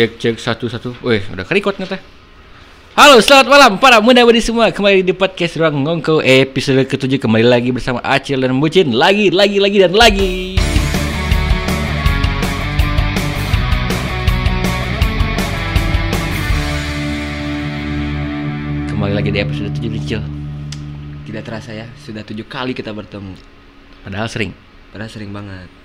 Cek cek satu satu. Wih, udah kerikot teh. Halo, selamat malam para muda mudi semua. Kembali di podcast Ruang Ngongko episode ketujuh kembali lagi bersama Acil dan Bucin. Lagi, lagi, lagi dan lagi. Kembali lagi di episode 7 nih, Cil. Tidak terasa ya, sudah tujuh kali kita bertemu. Padahal sering. Padahal sering banget.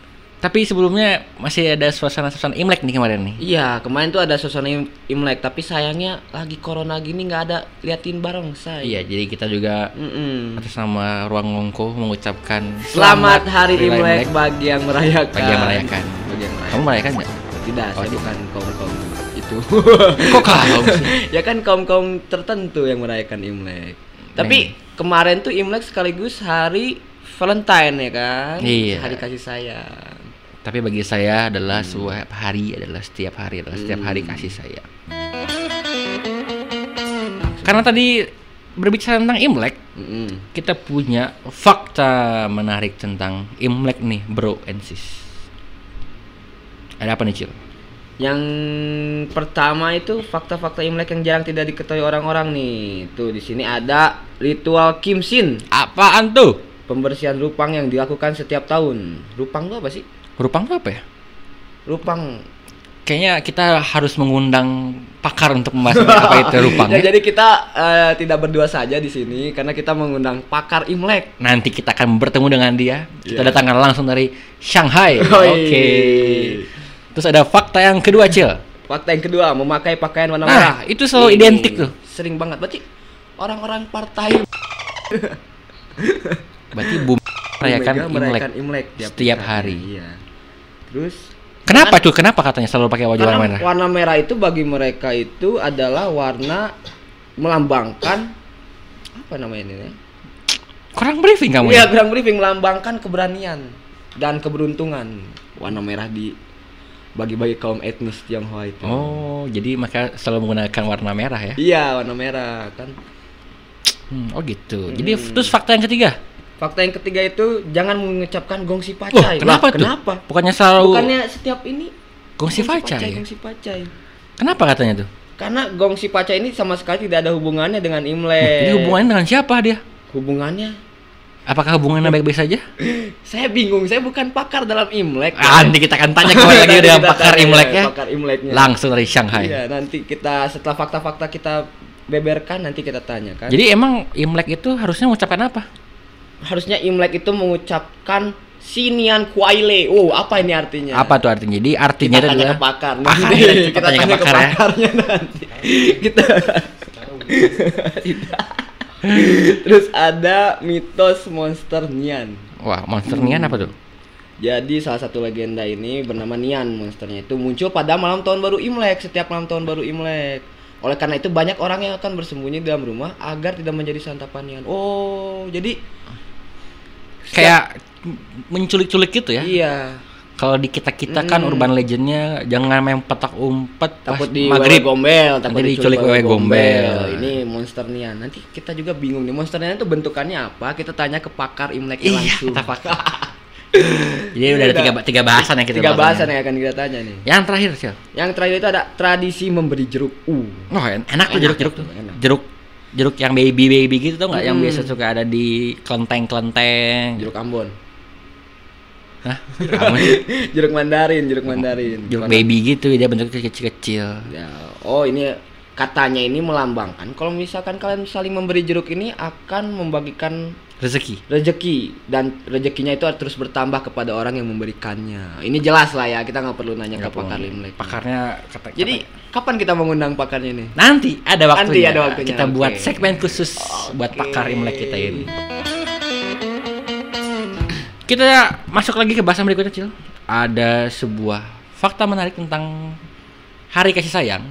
Tapi sebelumnya masih ada suasana-suasana Imlek nih kemarin nih. Iya, kemarin tuh ada suasana Im- Imlek, tapi sayangnya lagi corona gini nggak ada liatin bareng saya. Iya, jadi kita juga Mm-mm. atas nama Ruang Ngongko mengucapkan Selamat Hari Imlek bagi yang merayakan. bagi yang merayakan. Bagi yang merayakan. Kamu merayakan nggak? Tidak, Oh, saya tidak. bukan kaum kaum itu. Kok kaum sih? ya kan kaum kaum tertentu yang merayakan Imlek. Tapi kemarin tuh Imlek sekaligus hari Valentine ya kan? Iya. Hari kasih sayang. Tapi bagi saya adalah sebuah hari adalah setiap hari adalah setiap hari kasih sayang. Karena tadi berbicara tentang Imlek, Mm-mm. kita punya fakta menarik tentang Imlek nih, bro and sis. Ada apa nih, Cil? Yang pertama itu fakta-fakta Imlek yang jarang tidak diketahui orang-orang nih. Tuh di sini ada ritual Kimsin, Apaan tuh? pembersihan rupang yang dilakukan setiap tahun. Rupang itu apa sih? Rupang apa ya? Rupang. Kayaknya kita harus mengundang pakar untuk membahas apa itu rupang. Ya, ya. jadi kita eh, tidak berdua saja di sini karena kita mengundang pakar Imlek. Nanti kita akan bertemu dengan dia. Kita Iya. datangkan langsung dari Shanghai. Oke. Terus ada fakta yang kedua, Cil. Fakta yang kedua, memakai pakaian warna Nah, merah. itu selalu Ini identik tuh. Sering banget. Berarti orang-orang partai Berarti bum merayakan Imlek. merayakan Imlek tiap setiap hari. hari. Iya. Terus Kenapa tuh? Kenapa katanya selalu pakai warna Karena merah? warna merah itu bagi mereka itu adalah warna melambangkan apa namanya ini? ya? Kurang briefing kamu Iya, ya? kurang briefing melambangkan keberanian dan keberuntungan. Warna merah di bagi-bagi kaum etnis Tionghoa itu. Oh, jadi maka selalu menggunakan warna merah ya? Iya, warna merah kan. Hmm, oh gitu. Jadi terus fakta yang ketiga. Fakta yang ketiga itu jangan mengucapkan gongsi pacai. kenapa Lah, tuh? Kenapa? Bukannya selalu Bukannya setiap ini gongsi pacai. ya? gongsi pacai. Kenapa katanya tuh? Karena gongsi pacai ini sama sekali tidak ada hubungannya dengan Imlek. Jadi hubungannya dengan siapa dia? hubungannya Apakah hubungannya baik-baik saja? Saya bingung, saya bukan pakar dalam Imlek. Ah, nanti kita akan tanya kembali lagi dengan pakar tanya Imlek ya. Pakar Imleknya. Langsung dari Shanghai. Iya, nanti kita setelah fakta-fakta kita beberkan nanti kita tanya kan. Jadi emang Imlek itu harusnya mengucapkan apa? Harusnya Imlek itu mengucapkan Sinian Kuaile. Oh, apa ini artinya? Apa tuh artinya? Jadi artinya Kita adalah ke pakar Pakar, nanti. kita kita tanya ke ke pakar ya. pakarnya nanti. kita Terus ada mitos monster Nian. Wah, monster nian apa tuh? Jadi salah satu legenda ini bernama Nian monsternya itu muncul pada malam tahun baru Imlek setiap malam tahun baru Imlek. Oleh karena itu banyak orang yang akan bersembunyi di dalam rumah agar tidak menjadi santapan Nian. Oh, jadi Kayak menculik-culik gitu ya. iya Kalau di kita-kita kan Mm. urban legendnya jangan main petak umpet takut di maghrib. gombel, takut Nanti diculik wewe gombel. Ini monster Nian. Nanti kita juga bingung nih monster itu bentukannya apa? Kita tanya ke pakar Imlek Iya, langsung. kita pakar. Jadi udah ada tiga, tiga bahasan yang kita Tiga bahas bahasan yang akan kita tanya nih. Yang terakhir sih. Yang terakhir itu ada tradisi memberi jeruk. Uh. Oh, en- enak tuh Enak jeruk-jeruk tuh. tuh, enak. Jeruk jeruk yang baby baby gitu tau nggak yang Hmm. biasa suka ada di kelenteng-kelenteng. Jeruk Ambon. Hah? Jeruk Mandarin, jeruk Mandarin. jeruk baby gitu dia bentuknya kecil-kecil. Ya, oh ini katanya ini melambangkan kalau misalkan kalian saling memberi jeruk ini akan membagikan Rezeki. rezeki dan rezekinya itu terus bertambah kepada orang yang memberikannya. Ini jelas lah ya, kita nggak perlu nanya ke pakar. Limlek. Pakarnya kata Jadi kapan kita mengundang pakarnya ini? nanti ada Nanti waktunya. ada waktunya, Kita oke. buat segmen khusus buat Oke. pakar Imlek kita ini. Kita masuk lagi ke bahasan berikutnya, Cil. Ada sebuah fakta menarik tentang Hari Kasih Sayang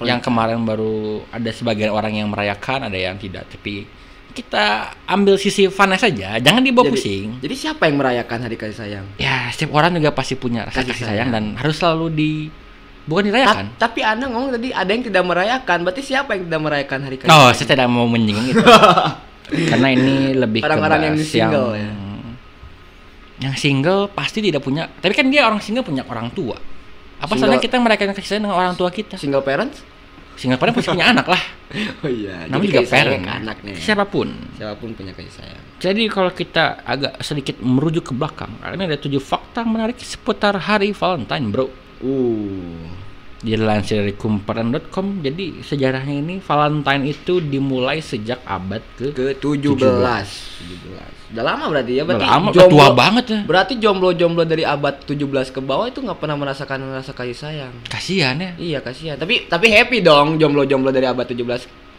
yang kemarin baru ada sebagian orang yang merayakan, ada yang tidak. Tapi kita ambil sisi funnya saja, jangan dibawa Jadi- pusing. Jadi siapa yang merayakan hari kasih sayang? Ya, setiap orang juga pasti punya rasa Kasih kasih, sayang. sayang. dan harus selalu di bukan Ta- dirayakan. tapi Anda ngomong tadi ada yang tidak merayakan. Berarti siapa yang tidak merayakan hari kasih Oh, sayang? saya tidak mau menyinggung itu. Karena ini lebih ke Orang-orang yang single ya. Yang single pasti tidak punya, tapi kan dia orang single punya orang tua. Apa salahnya kita merayakan kasih sayang dengan orang tua kita? Single parents? Sehingga parent pasti punya anak lah. Oh iya. Namanya juga parent. ke anaknya. Siapa pun. Siapa pun punya kasih sayang. Jadi kalau kita agak sedikit merujuk ke belakang, ini ada tujuh fakta menarik seputar hari Valentine, bro. Uh. Dilansir dari kumparan.com, jadi sejarahnya ini Valentine itu dimulai sejak abad ke Ke 17. 17. Udah lama berarti ya berarti lama, udah tua banget ya. Berarti jomblo-jomblo dari abad 17 ke bawah itu nggak pernah merasakan rasa kasih sayang. Kasihan ya. Iya kasihan. Tapi tapi happy dong jomblo-jomblo dari abad 17.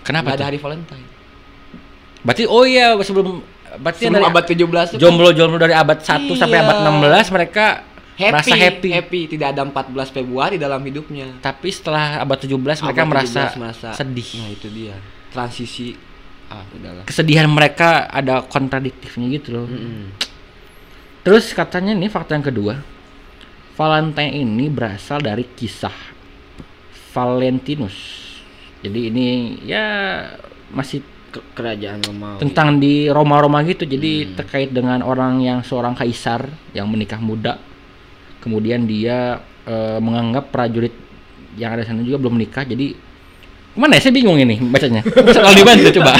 Kenapa Nggak ada hari Valentine. Berarti oh iya sebelum berarti Sebelum dari abad 17 itu kan jomblo-jomblo dari abad 1 sampai Iya. abad 16 mereka happy, merasa happy. happy. Tidak ada 14 Februari dalam hidupnya. Tapi setelah abad 17 mereka Abad merasa, 17 merasa sedih. Nah, itu dia. Transisi ah udahlah. Kesedihan mereka ada kontradiktifnya gitu loh. Mm-mm. Terus katanya nih fakta yang kedua, Valentine ini berasal dari kisah Valentinus. Jadi ini ya masih Ke- kerajaan Romawi. tentang di Roma-Roma gitu. Jadi Hmm. terkait dengan orang yang seorang kaisar yang menikah muda. Kemudian dia eh, menganggap prajurit yang ada di sana juga belum menikah. Jadi mana ya? Saya bingung ini bacanya. Soal dibantu coba.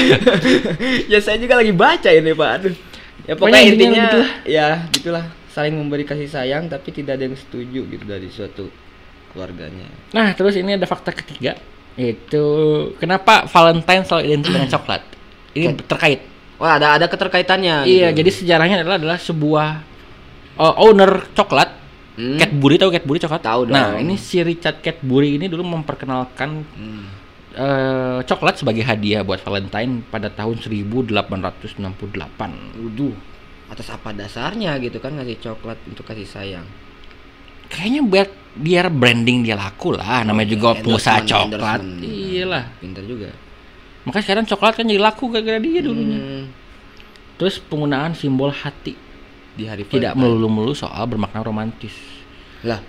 ya saya juga lagi baca ini Pak. Aduh. Ya Pokoknya pokoknya intinya intinya gitulah. ya gitulah saling memberi kasih sayang tapi tidak ada yang setuju gitu dari suatu keluarganya. Nah, terus ini ada fakta ketiga yaitu kenapa Valentine selalu identik dengan coklat. Ini terkait. Wah, ada ada keterkaitannya Iya, gitu. jadi sejarahnya adalah adalah sebuah uh, owner coklat Hmm? Cadbury tahu Cadbury coklat? Tahu Nah, dong. ini si Richard Cadbury ini dulu memperkenalkan Hmm. eh, coklat sebagai hadiah buat Valentine pada tahun 1868. Waduh. Atas apa dasarnya gitu kan ngasih coklat untuk kasih sayang. Kayaknya biar biar branding dia laku lah, namanya juga Endorsement, pengusaha coklat. Iyalah. Pinter juga. Makanya sekarang coklat kan jadi laku gara-gara dia dulunya. Hmm. Terus penggunaan simbol hati Di hari tidak Valentine. melulu-melulu soal bermakna romantis. Lah,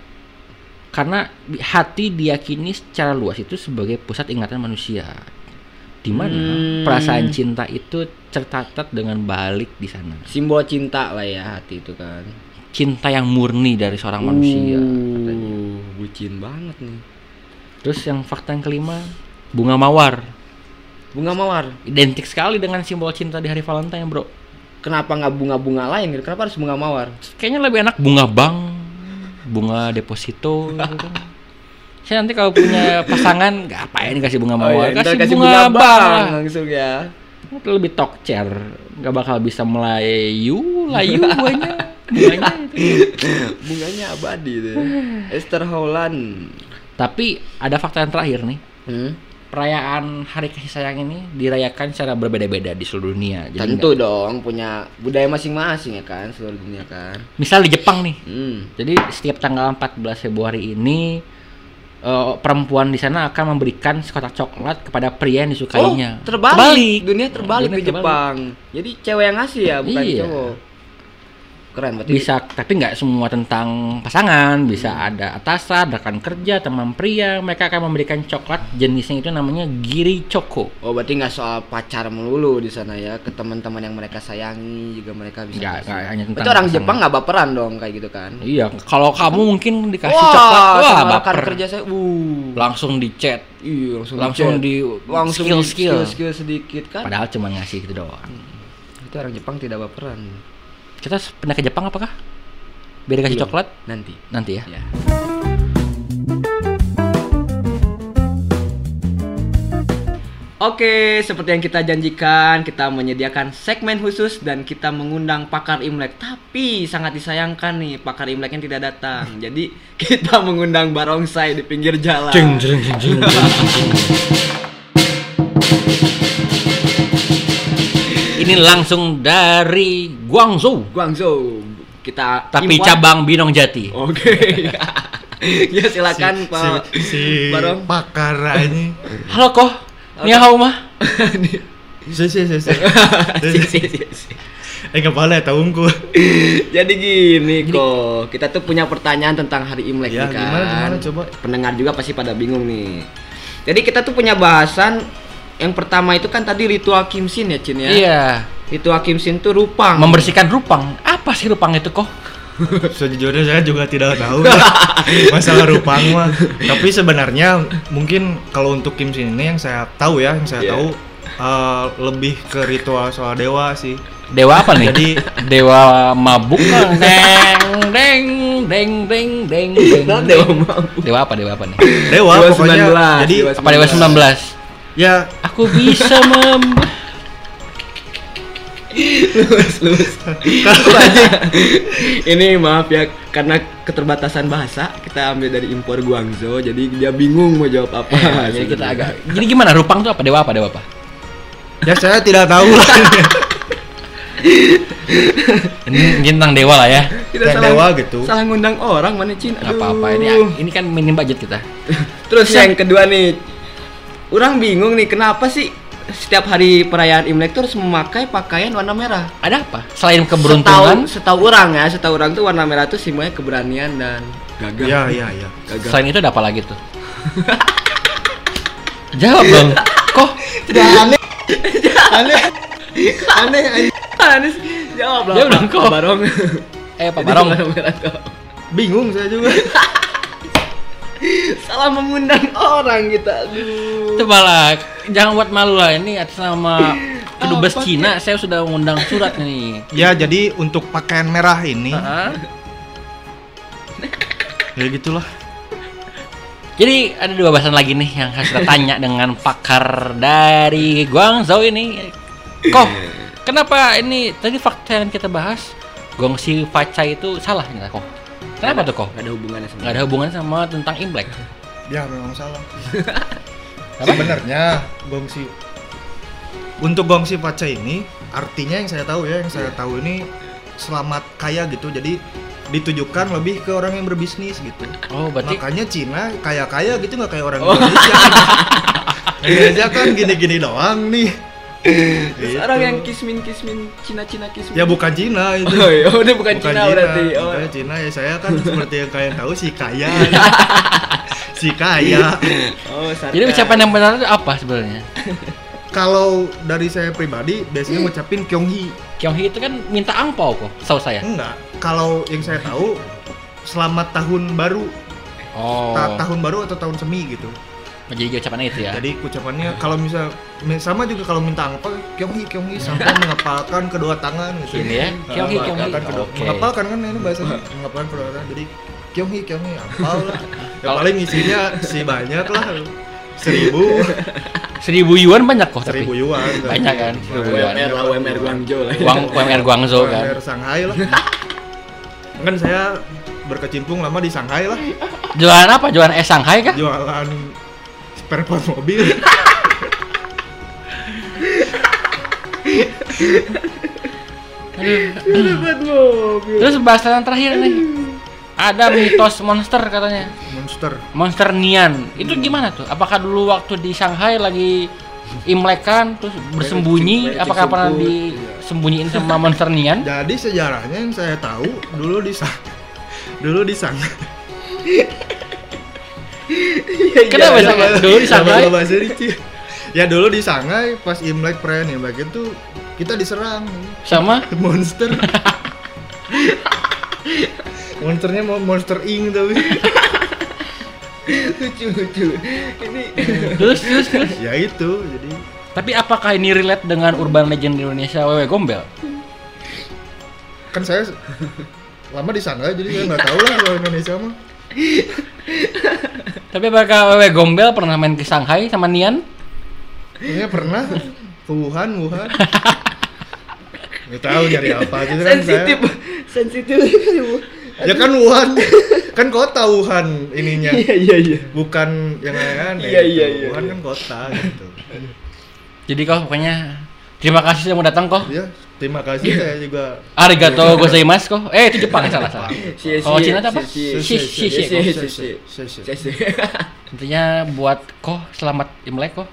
Karena hati diyakini secara luas itu sebagai pusat ingatan manusia. Di mana Hmm. perasaan cinta itu tercatat dengan balik di sana. simbol cinta lah ya hati itu kan. Cinta yang murni dari seorang manusia katanya. Uh, bucin banget nih. Terus yang fakta yang kelima, bunga mawar. Bunga mawar. Identik sekali dengan simbol cinta di hari Valentine, Bro. Kenapa nggak bunga-bunga lain gitu? Kenapa harus bunga mawar? Kayaknya lebih enak bunga bank, bunga deposito gitu. Saya nanti kalau punya pasangan, nggak apain kasih bunga mawar, iya, ntar kasih, bunga, bank. lah. langsung ya. Itu lebih tokcer, nggak bakal bisa melayu, layu buahnya, bunganya itu. Bunganya abadi itu. ya. Esther Holland. Tapi ada fakta yang terakhir nih, Hmm? Perayaan Hari Kasih Sayang ini dirayakan secara berbeda-beda di seluruh dunia. Jadi Tentu dong punya budaya masing-masing ya kan seluruh dunia kan. misal di Jepang nih, Hmm. jadi setiap tanggal 14 Februari ini eh, perempuan di sana akan memberikan sekotak coklat kepada pria yang disukainya. Oh, terbalik. Terbalik. Dunia terbalik Dunia di Jepang. Jadi cewek yang ngasih ya, bukan Iya. cowok. Keren berarti. bisa tapi nggak semua tentang pasangan bisa ada atasan rekan kerja teman pria mereka akan memberikan coklat jenisnya itu namanya giri choco Oh, berarti nggak soal pacar melulu di sana ya, ke teman-teman yang mereka sayangi juga mereka bisa. Nggak, nggak hanya tentang Berarti orang pasangan. Jepang nggak baperan dong kayak gitu kan? iya kalau kamu mungkin dikasih wah, coklat wah rekan baper kerja saya, uh, langsung di chat iya langsung langsung chat. di langsung skill di skill skill sedikit kan? padahal cuma ngasih gitu doang Itu orang Jepang tidak baperan. Kita pindah ke Jepang apakah biar dikasih Belum. coklat Nanti. nanti ya Ya. Oke, seperti yang kita janjikan, kita menyediakan segmen khusus dan kita mengundang pakar Imlek. Tapi sangat disayangkan nih, pakar Imleknya tidak datang. Jadi kita mengundang barongsai di pinggir jalan. Jeng, jeng, jeng, jeng, Ini langsung dari Guangzhou, Guangzhou. Kita tapi import- cabang Binong Jati. Oke. ya silakan Pak si Barong. pakar ini Halo koh, ni hao mah. si si si si Si, si, si, si. eh nggak boleh tahunku Jadi gini kok, kita tuh punya pertanyaan tentang hari Imlek Ya, nih kan. gimana, gimana, coba. Pendengar juga pasti pada bingung nih. Jadi kita tuh punya bahasan yang pertama itu kan tadi ritual kimsin ya Cin ya. Iya, Ritual kimsin tuh rupang. membersihkan rupang. Apa sih rupang itu koh? Sejujurnya saya juga tidak tahu ya, masalah rupang mah. Tapi sebenarnya mungkin kalau untuk Kim Shin ini yang saya tahu ya, yang saya Iya. tahu eh, lebih ke ritual soal dewa sih. Dewa apa nih? Jadi- dewa mabuk kan? Deng deng deng deng deng deng. Dewa mabuk. Dewa apa? Dewa apa nih? Dewa, Dewa pokoknya 19, jadi dewa Apa dewa 19? Ya Aku bisa mem Ini maaf ya karena keterbatasan bahasa kita ambil dari impor Guangzhou jadi dia bingung mau jawab apa. jadi kita agak Jadi gimana? Rupang tuh apa? Dewa apa? Dewa apa? ya saya tidak tahu lah. Ini tentang dewa lah ya. Kita Dan dewa gitu. Salah ngundang orang mana Cin. Gak apa-apa ini ini kan minim budget kita. Terus yang kedua nih, orang bingung nih kenapa sih setiap hari perayaan Imlek tuh harus memakai pakaian warna merah? Ada apa? Selain keberuntungan, Setahu, setahu orang ya, setahu orang tuh warna merah tuh simbolnya keberanian dan gagah. ya ya ya. Gagah. selain itu ada apa lagi tuh? Jawab dong. Kok Tidak aneh. aneh. Aneh aneh. Aneh. Jawab lah. Jawab dong, Pak kok. Barong. eh Pak Barong, warna merah tuh. Bingung saya juga. Salah mengundang orang kita. Aduh. coba lah, jangan buat malu lah. Ini atas nama kedubes Apa, Cina, saya sudah mengundang surat nih. ya jadi untuk pakaian merah ini Heeh. ya gitulah. Jadi ada dua bahasan lagi nih yang harus kita tanya dengan pakar dari Guangzhou ini. Kok kenapa ini tadi fakta yang kita bahas Gongsi Faca itu salah nggak kok? Kenapa tuh kok? Gak ada hubungannya sama. Nggak ada hubungan sama tentang Imlek. Ya memang salah. Sebenarnya gongsi untuk gongsi paca ini artinya yang saya tahu ya, yang saya tahu ini selamat kaya gitu. Jadi ditujukan lebih ke orang yang berbisnis gitu. Oh, berarti Makanya Cina kaya-kaya gitu nggak kayak orang Oh. Indonesia. Indonesia kan gini-gini doang nih. Gitu. Orang yang kismin kismin Cina Cina kismin. Ya bukan Cina itu. Oh, iya, udah bukan, Cina, berarti. Oh. Bukan Cina ya saya kan seperti yang kalian tahu si kaya. si kaya. Oh, sarkas. jadi ucapan yang benar itu apa sebenarnya? Kalau dari saya pribadi biasanya ngucapin Kyonghi. Kyonghi itu kan minta angpau kok, tahu saya. Enggak. Kalau yang saya tahu selamat tahun baru. Oh, Ta- tahun baru atau tahun semi gitu. Jadi ucapannya itu ya. Jadi ucapannya kalau misal sama juga kalau minta apa Kyonghi Kyonghi sampai mengepalkan kedua tangan gitu. Ini ya, Kyonghi, Kyonghi. Mengepalkan kedua, Oke. mengepalkan kan ini bahasanya mengepalkan kedua tangan. Jadi Kyonghi Kyonghi apal lah. Ya Kalau- paling isinya si banyak lah. Seribu, Seribu yuan banyak kok tapi. seribu yuan. Banyak kan, seribu yuan. UMR lah, UMR Guangzhou lah. Uang UMR Guangzhou kan. UMR Shanghai lah. kan saya berkecimpung lama di Shanghai lah. Jualan apa? Jualan es Shanghai kah? Jualan spare part mobil. Terus bahasan yang terakhir nih. Ada mitos monster katanya. Monster. Monster Nian. Itu gimana tuh? Apakah dulu waktu di Shanghai lagi Imlekan terus bersembunyi? Cik- Apakah pernah disembunyiin sama Monster Nian? Jadi sejarahnya yang saya tahu dulu di Sang dulu di Sang Kenapa iya, Shanghai? Dulu di Shanghai? Sama bahasa Ricci. Ya dulu di Shanghai pas Imlek perayaan Imlek itu kita diserang Sama monster. Monsternya mau monster ing tapi lucu lucu. Ini terus terus terus. ya itu jadi Tapi apakah ini relate dengan urban legend di Indonesia Wewe Gombel? kan saya lama di Shanghai jadi saya nggak tahu lah kalau Indonesia mah Tapi apakah Wewe Gombel pernah main ke Shanghai sama Nian? Kayaknya pernah Wuhan Wuhan nggak tahu nyari apa gitu kan sensitif. Sensitif. ya kan Wuhan kan kota Wuhan ininya Iya iya iya. bukan yang lain Iya, iya, iya. Wuhan kan kota gitu Jadi kok pokoknya terima kasih sudah mau datang kok. ya terima kasih saya juga Arigato gozaimasu kok. Eh itu Jepang salah salah. Si Kalau Cina apa? Si Si si si. si kok. si si. Saya- saya- Intinya buat kok selamat Imlek kok.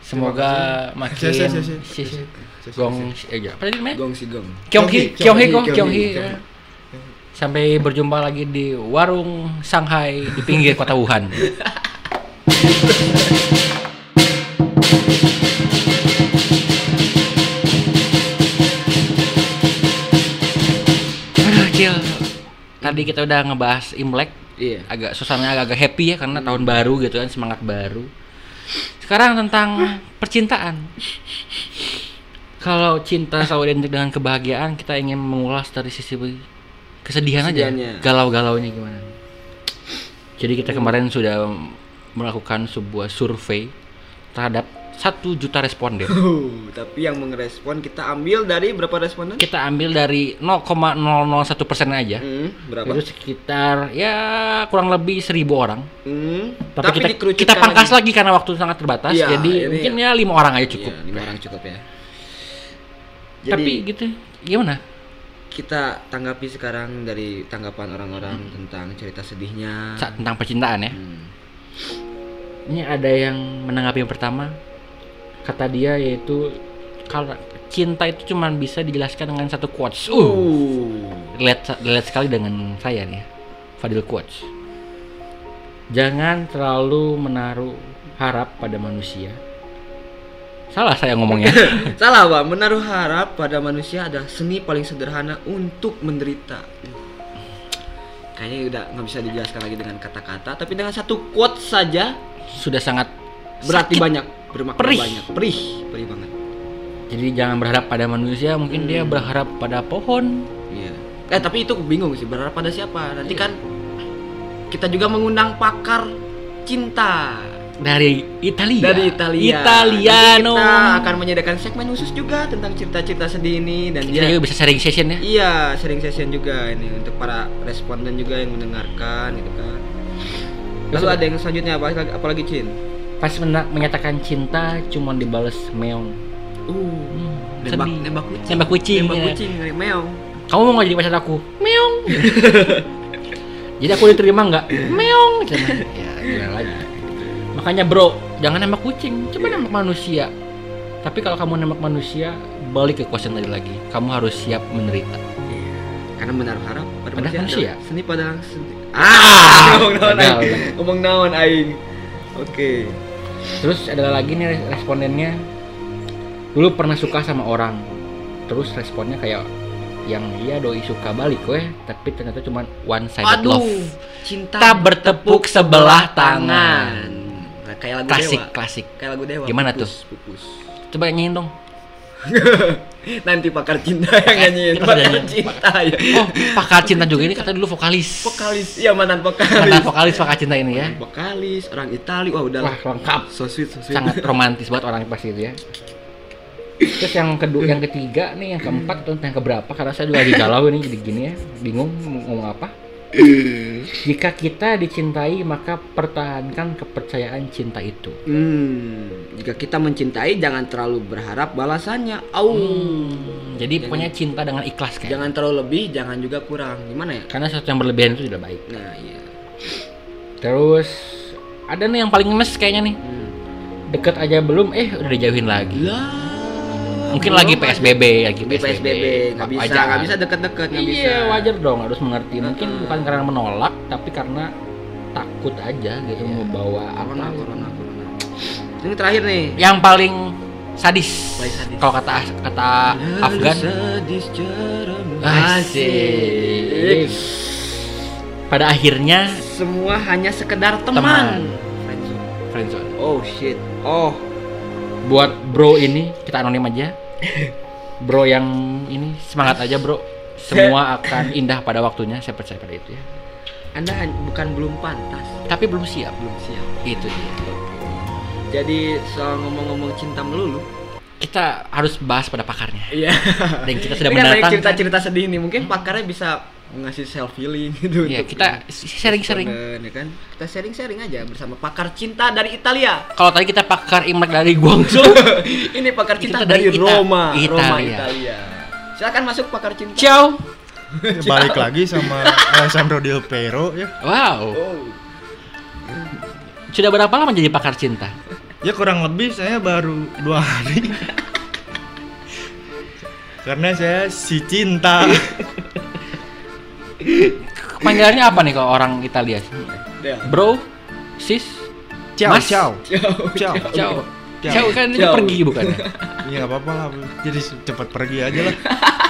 Semoga makin kasih. Si, si, si, si- si- si, si, gong eh ya, apa tadi namanya? Gong si gong. Kyonghi, Kyonghi, kok, Kyonghi. Sampai berjumpa lagi di warung Shanghai di pinggir kota Wuhan. tadi kita udah ngebahas Imlek, Iya. agak suasananya agak-agak happy ya karena tahun baru gitu kan, semangat baru. Sekarang tentang percintaan. Kalau cinta selalu identik dengan kebahagiaan, kita ingin mengulas dari sisi kesedihan aja, galau-galaunya gimana. Jadi kita kemarin sudah melakukan sebuah survei terhadap satu juta responden. Uh, tapi yang mengerespon kita ambil dari berapa responden? Kita ambil dari 0,001 persen aja. Hmm, berapa? Itu sekitar ya kurang lebih seribu orang. Hmm, Tapi, kita dikerucutkan kita pangkas lagi. karena waktu sangat terbatas. Iya, jadi mungkin ya lima orang aja cukup. Iya, lima orang cukup ya. Jadi Tapi gitu gimana? kita tanggapi sekarang dari tanggapan orang-orang tentang cerita sedihnya. Tentang percintaan ya. Hmm. Ini ada yang menanggapi yang pertama. Kata dia yaitu kalau cinta itu cuma bisa dijelaskan dengan satu quotes. Uh, Uh. relate, relate sekali dengan saya nih. Fadil quotes. Jangan terlalu menaruh harap pada manusia. Salah saya ngomongnya. Salah, Pak. Menaruh harap pada manusia adalah seni paling sederhana untuk menderita. Kayaknya udah nggak bisa dijelaskan lagi dengan kata-kata, tapi dengan satu quote saja Sudah sangat berarti sakit. banyak, bermakna Perih. banyak. Perih, perih banget. Jadi jangan berharap pada manusia, mungkin dia Hmm. berharap pada pohon. Iya. Eh tapi itu bingung sih berharap pada siapa? Nanti kan kita juga mengundang pakar cinta Dari Italia. dari Italia. Italiano. Nanti kita akan menyediakan segmen khusus juga tentang cerita-cerita sedih ini dan Kita dia juga bisa sharing session ya. iya sharing session juga ini untuk para responden juga yang mendengarkan gitu kan. Lalu ada yang selanjutnya apa apalagi Cin? Pas menyatakan cinta cuma dibales meong. Uh, Hmm, nembak nembak kucing. Nembak kucing, Nembak ya. kucing, meong. Kamu mau jadi pacar aku? Meong. jadi aku diterima nggak? Meong. Cuma, ya gimana lagi. Makanya bro, jangan nembak kucing, coba nembak manusia. Tapi kalau kamu nembak manusia, balik ke question tadi lagi. Kamu harus siap menderita. Iya. Karena menaruh harap pada Pada manusia, manusia. seni pada seni. Ah, ngomong naon aing. Ngomong naon aing. Oke. Terus ada lagi nih respondennya dulu pernah suka sama orang terus responnya kayak yang dia doi suka balik weh tapi ternyata cuma one sided Aduh, love cinta Tak bertepuk sebelah tangan. Nah, kayak lagu klasik Dewa. klasik Kayak lagu Dewa. Gimana pupus, Pupus. coba nyanyiin dong Nanti pakar cinta yang nyanyiin. Kita Pakar nyanyiin. cinta ya. oh pakar cinta juga ini kata dulu vokalis Vokalis. Iya, mantan vokalis. mantan vokalis pakar cinta ini ya Vokalis, orang Itali. Wah, udah. wah lengkap So sweet, so sweet. sangat romantis banget orang pasti itu ya terus yang kedua yang ketiga nih yang keempat atau yang keberapa karena saya juga lagi galau ini jadi gini ya bingung mau ngomong apa jika kita dicintai maka pertahankan kepercayaan cinta itu Hmm, jika kita mencintai jangan terlalu berharap balasannya. Au. Hmm, jadi pokoknya cinta dengan ikhlas kan Jangan terlalu lebih, jangan juga kurang. Gimana ya? karena sesuatu yang berlebihan itu tidak baik Nah, iya. terus ada nih yang paling ngenes kayaknya nih Hmm. deket aja belum eh udah dijauhin lagi Lah. Mungkin lagi. PSBB lagi PSBB nggak bisa, Wajar. nggak bisa deket-deket, nggak bisa. Iya wajar dong harus mengerti. Mungkin bukan karena menolak, tapi karena takut aja gitu Iya. mau bawa Corona, apa. corona, corona. Ini terakhir nih. Yang paling sadis. Paling sadis. Kalau kata kata Afgan, Sadis asik. Pada akhirnya Semua hanya sekedar teman. Teman. Friendzone. friendzone. Oh shit. Oh. Buat bro ini kita anonim aja. Bro yang ini semangat aja bro. Semua akan indah pada waktunya. Saya percaya pada itu ya. Anda bukan belum pantas, Tapi belum siap. belum siap. Itu dia. Jadi soal ngomong-ngomong cinta melulu, Kita harus bahas pada pakarnya. iya. Dan kita sudah Ini kan mendatangkan cerita-cerita sedih nih. Mungkin pakarnya bisa ngasih self healing gitu. Iya, untuk kita sharing-sharing. ya kan? Kita sharing-sharing aja bersama pakar cinta dari Italia. Kalau tadi kita pakar Imlek dari Guangzhou, Ini pakar cinta Kita dari dari, Ita- Roma, Roma Italia. Italia. Silakan masuk pakar cinta. ciao. Balik lagi sama Alessandro Del Piero ya. Wow. Oh. Sudah berapa lama jadi pakar cinta? Ya kurang lebih saya baru dua hari. Karena saya si cinta. Panggilannya apa nih kalau orang Italia? Bro, sis, Ciao, Mas. ciao. Ciao. Ciao. ciao. Ciao. Ciao kan Ciao. pergi bukan? Iya nggak apa-apa lah. Jadi cepat pergi aja lah.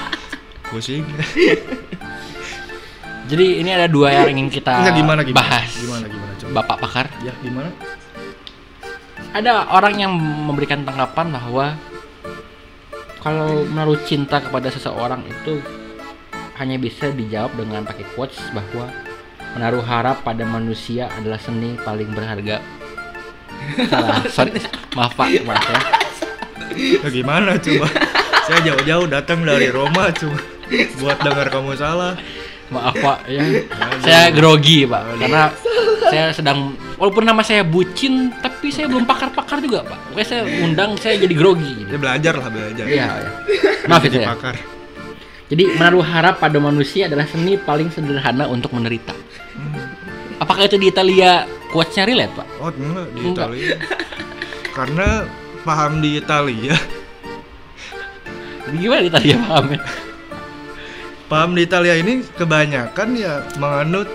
Pusing. Jadi ini ada dua yang ingin kita Enggak gimana gimana? bahas. Gimana gimana coba? Bapak pakar. Ya gimana? Ada orang yang memberikan tanggapan bahwa kalau menaruh cinta kepada seseorang itu hanya bisa dijawab dengan pakai quotes bahwa menaruh harap pada manusia adalah seni paling berharga. Salah, sorry, maaf pak, maaf ya. Ya gimana coba? Saya jauh-jauh datang dari Roma cuma buat dengar kamu salah. Maaf pak ya, saya grogi pak karena saya sedang walaupun nama saya bucin tapi saya belum pakar-pakar juga pak. Pokoknya saya undang saya jadi grogi. Ya belajar lah belajar. Iya, ya. maaf itu ya. Pakar. Jadi menaruh harap pada manusia adalah seni paling sederhana untuk menderita. Apakah itu di Italia quotes-nya relate pak? Oh enggak di Enggak. Italia. Karena paham di Italia, Gimana di Italia pahamnya? paham di Italia ini kebanyakan ya menganut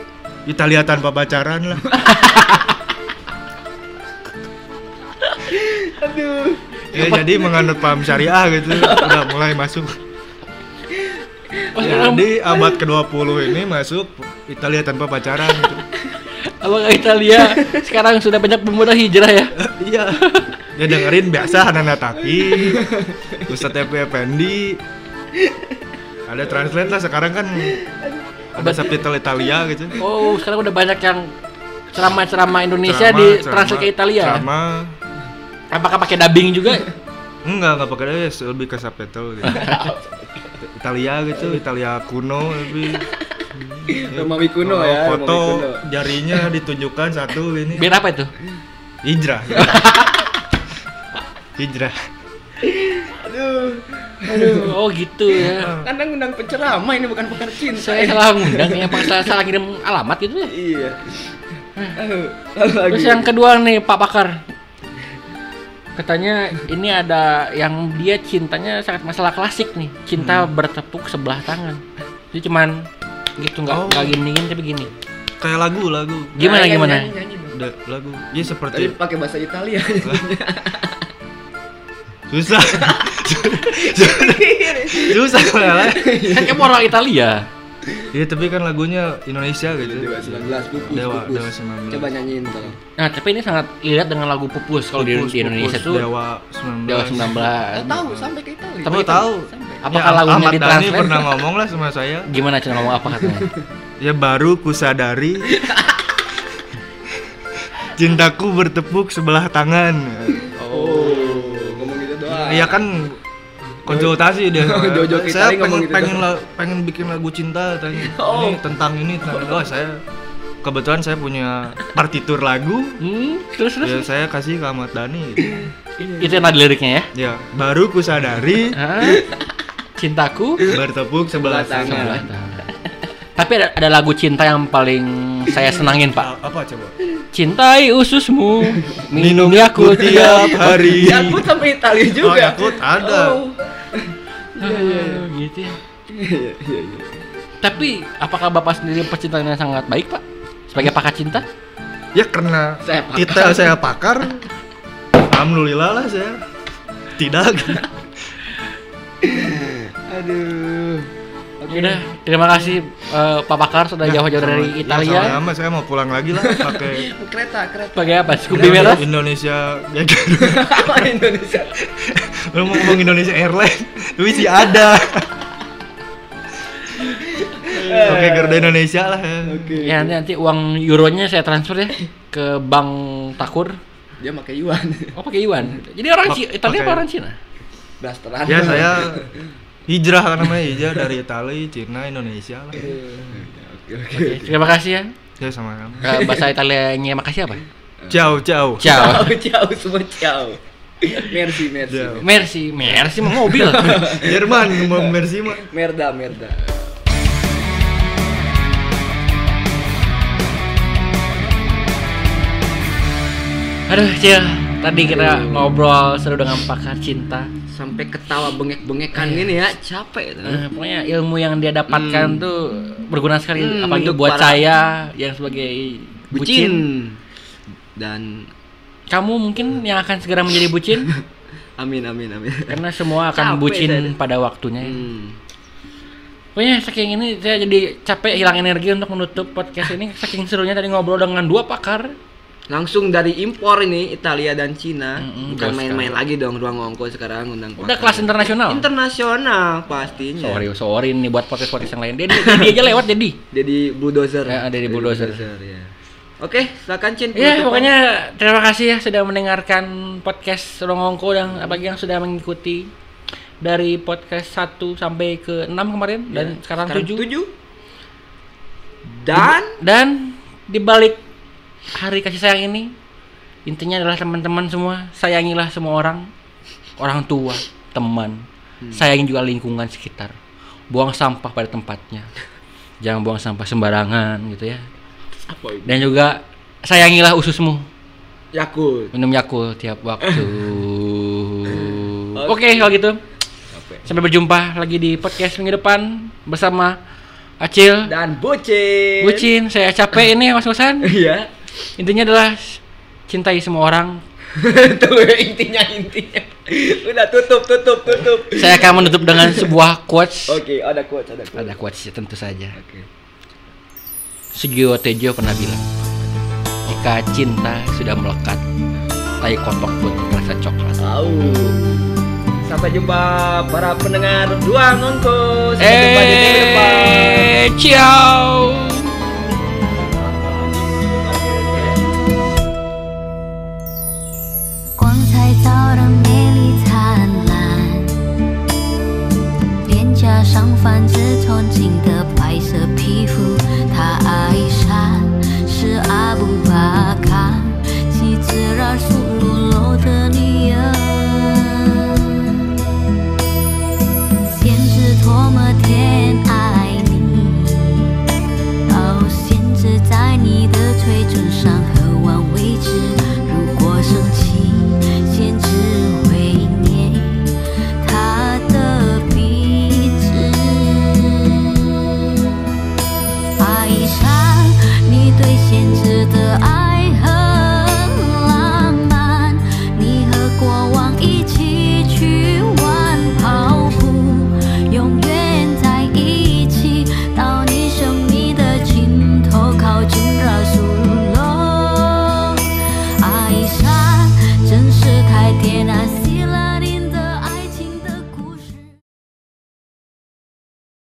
Italia tanpa pacaran lah. Aduh. Ya jadi menganut paham syariah gitu udah mulai masuk. Sekarang Jadi abad ke-20 ini masuk Italia tanpa pacaran gitu. apakah Italia sekarang sudah banyak pemuda hijrah ya? Iya. Ya dengerin biasa Hanana Taki, Ustadz Epi Effendi. Ada translate lah sekarang kan ada subtitle Italia gitu. Oh, sekarang udah banyak yang ceramah-ceramah Indonesia Ceramah, di translate ke Italia. Ceramah. Apakah pakai dubbing juga? Enggak, enggak pakai dia lebih ke subtitle gitu. Italia gitu, Italia kuno lebih Romawi kuno Oh, ya. Foto kuno. jarinya ditunjukkan satu ini. Biar apa itu? Hijrah. Hijrah. Aduh. Oh gitu ya. Kan ngundang penceramah ini bukan pakar cinta. Saya salah ngundang ya, Pak. Saya salah kirim alamat gitu ya. Iya. Aduh, lalu lagi. Terus yang kedua nih Pak Pakar Katanya ini ada yang dia cintanya sangat masalah klasik nih Cinta bertepuk sebelah tangan Jadi cuman gitu nggak Oh. nggak giniin tapi gini Kayak lagu, lagu. Gimana Nyanyi, gimana? nyanyi, lagu. Ya Tadi seperti pakai bahasa Italia. susah. susah lah. Kan kamu orang Italia Iya, tapi kan lagunya Indonesia gitu. Dewa 19 pupus. Dewa, pupus. Dewa 19. Coba nyanyiin tolong. Nah tapi ini sangat lihat dengan lagu Pupus Kalau di, di Indonesia Pupus, tuh Dewa 19. Dewa 19 Oh, tahu sampai ke Italia. Tapi tahu. Apakah Ya, lagunya Ahmad Dhani pernah ngomong lah sama saya. Gimana cara ngomong apa katanya? Ya baru kusadari cintaku bertepuk sebelah tangan. Oh, ngomong gitu doang. Iya kan konsultasi dia. Oh, Jojo saya Kitari ngomong pengen gitu pengen, la- pengen bikin lagu cinta tanya. Oh. Ini tentang ini tentang oh saya kebetulan saya punya partitur lagu. Hmm, terus terus Ya saya kasih ke Ahmad Dhani. Gitu. Itu yang ada liriknya ya Ya baru kusadari Hah? Cintaku bertepuk sebelah tangan. Tapi ada, ada lagu cinta yang paling saya senangin pak Apa coba? Cintai ususmu Minum Yakult tiap hari. Yakut sampai Italia juga. Oh, Yakult ada. Oh. Ah, gitu ya Iya, iya, iya. Tapi apakah bapak sendiri percintaannya sangat baik pak? Sebagai pakar cinta? Ya karena Saya pakar. kita saya pakar. Alhamdulillah lah saya. Tidak. Aduh. Oke. Udah, terima kasih eh, Pak Pakar sudah jauh-jauh dari Ya, Italia. sama-sama saya mau pulang lagi lah pakai Kereta, kereta. Sebagai apa? Scoopy merah? Indonesia ya Apa Indonesia? lu mau ngomong Indonesia Airlines tapi sih ada Oke Garuda Indonesia lah ya. Oke. Ya nanti, nanti uang euronya saya transfer ya ke bank Takur. Dia pakai yuan. Oh pakai yuan. Jadi orang Pak- Ci- Italia apa pakai- orang Cina? Blasteran. Ya saya hijrah kan namanya hijrah dari Italia, Cina, Indonesia lah. Oke, oke. Oke, terima kasih ya. Ya sama sama. Eh, bahasa Italianya makasih apa? Ciao ciao. Ciao. Ciao, ciao semua ciao. Merci, merci. Ciao. Merci, merci mah mobil. Jerman mau Mercy mah. Merda, merda. Aduh, Cil. Tadi kita ngobrol seru dengan pakar cinta. Sampai ketawa bengek-bengekan gini ya, capek tuh. Eh, pokoknya ilmu yang dia dapatkan Hmm. tuh berguna sekali Hmm, apalagi buat para- saya yang sebagai bucin. Bucin. Dan Kamu mungkin yang akan segera menjadi bucin amin amin amin. karena semua akan Capek bucin saya. pada waktunya. Hmm. Pokoknya saking ini saya jadi capek hilang energi untuk menutup podcast ini saking serunya tadi ngobrol dengan dua pakar. Langsung dari impor ini Italia dan Cina. Mm-mm, Bukan main-main lagi dong ruang ngongko sekarang undang Udah kelas internasional. Internasional pastinya. Sorry, sorry nih buat podcast-podcast yang lain. Dia, dia aja lewat jadi. Jadi bulldozer. Ya, dari bulldozer. ya. Oke, silakan Cin. Ya, penutupan. pokoknya terima kasih ya sudah mendengarkan podcast Rongongko dan apalagi yang sudah mengikuti dari podcast 1 sampai ke 6 kemarin dan Ya, sekarang, 7. tujuh. Dan Dan di balik hari kasih sayang ini intinya adalah teman-teman semua sayangilah semua orang, orang tua, teman, sayangi juga lingkungan sekitar. Buang sampah pada tempatnya. Jangan buang sampah sembarangan gitu ya. Dan juga sayangilah ususmu. Yakult. Minum Yakult tiap waktu. Oke, kalau gitu. Sampai berjumpa lagi di podcast minggu depan bersama Acil, Dan bucin. Bucin. Saya capek ini Mas Kosan. Iya. Intinya adalah cintai semua orang. Tuh intinya intinya. Udah tutup tutup tutup. Saya akan menutup dengan sebuah quotes. Oke, ada quotes, ada quotes. Ada quotes ya, tentu saja. Oke. Sugio Tejo pernah bilang, jika cinta sudah melekat, tai kotok pun terasa coklat. Tahu. Sampai jumpa para pendengar dua nongko. Sampai jumpa di minggu depan. 上泛着纯净的白色皮肤，他爱上是阿布巴卡，其自然素。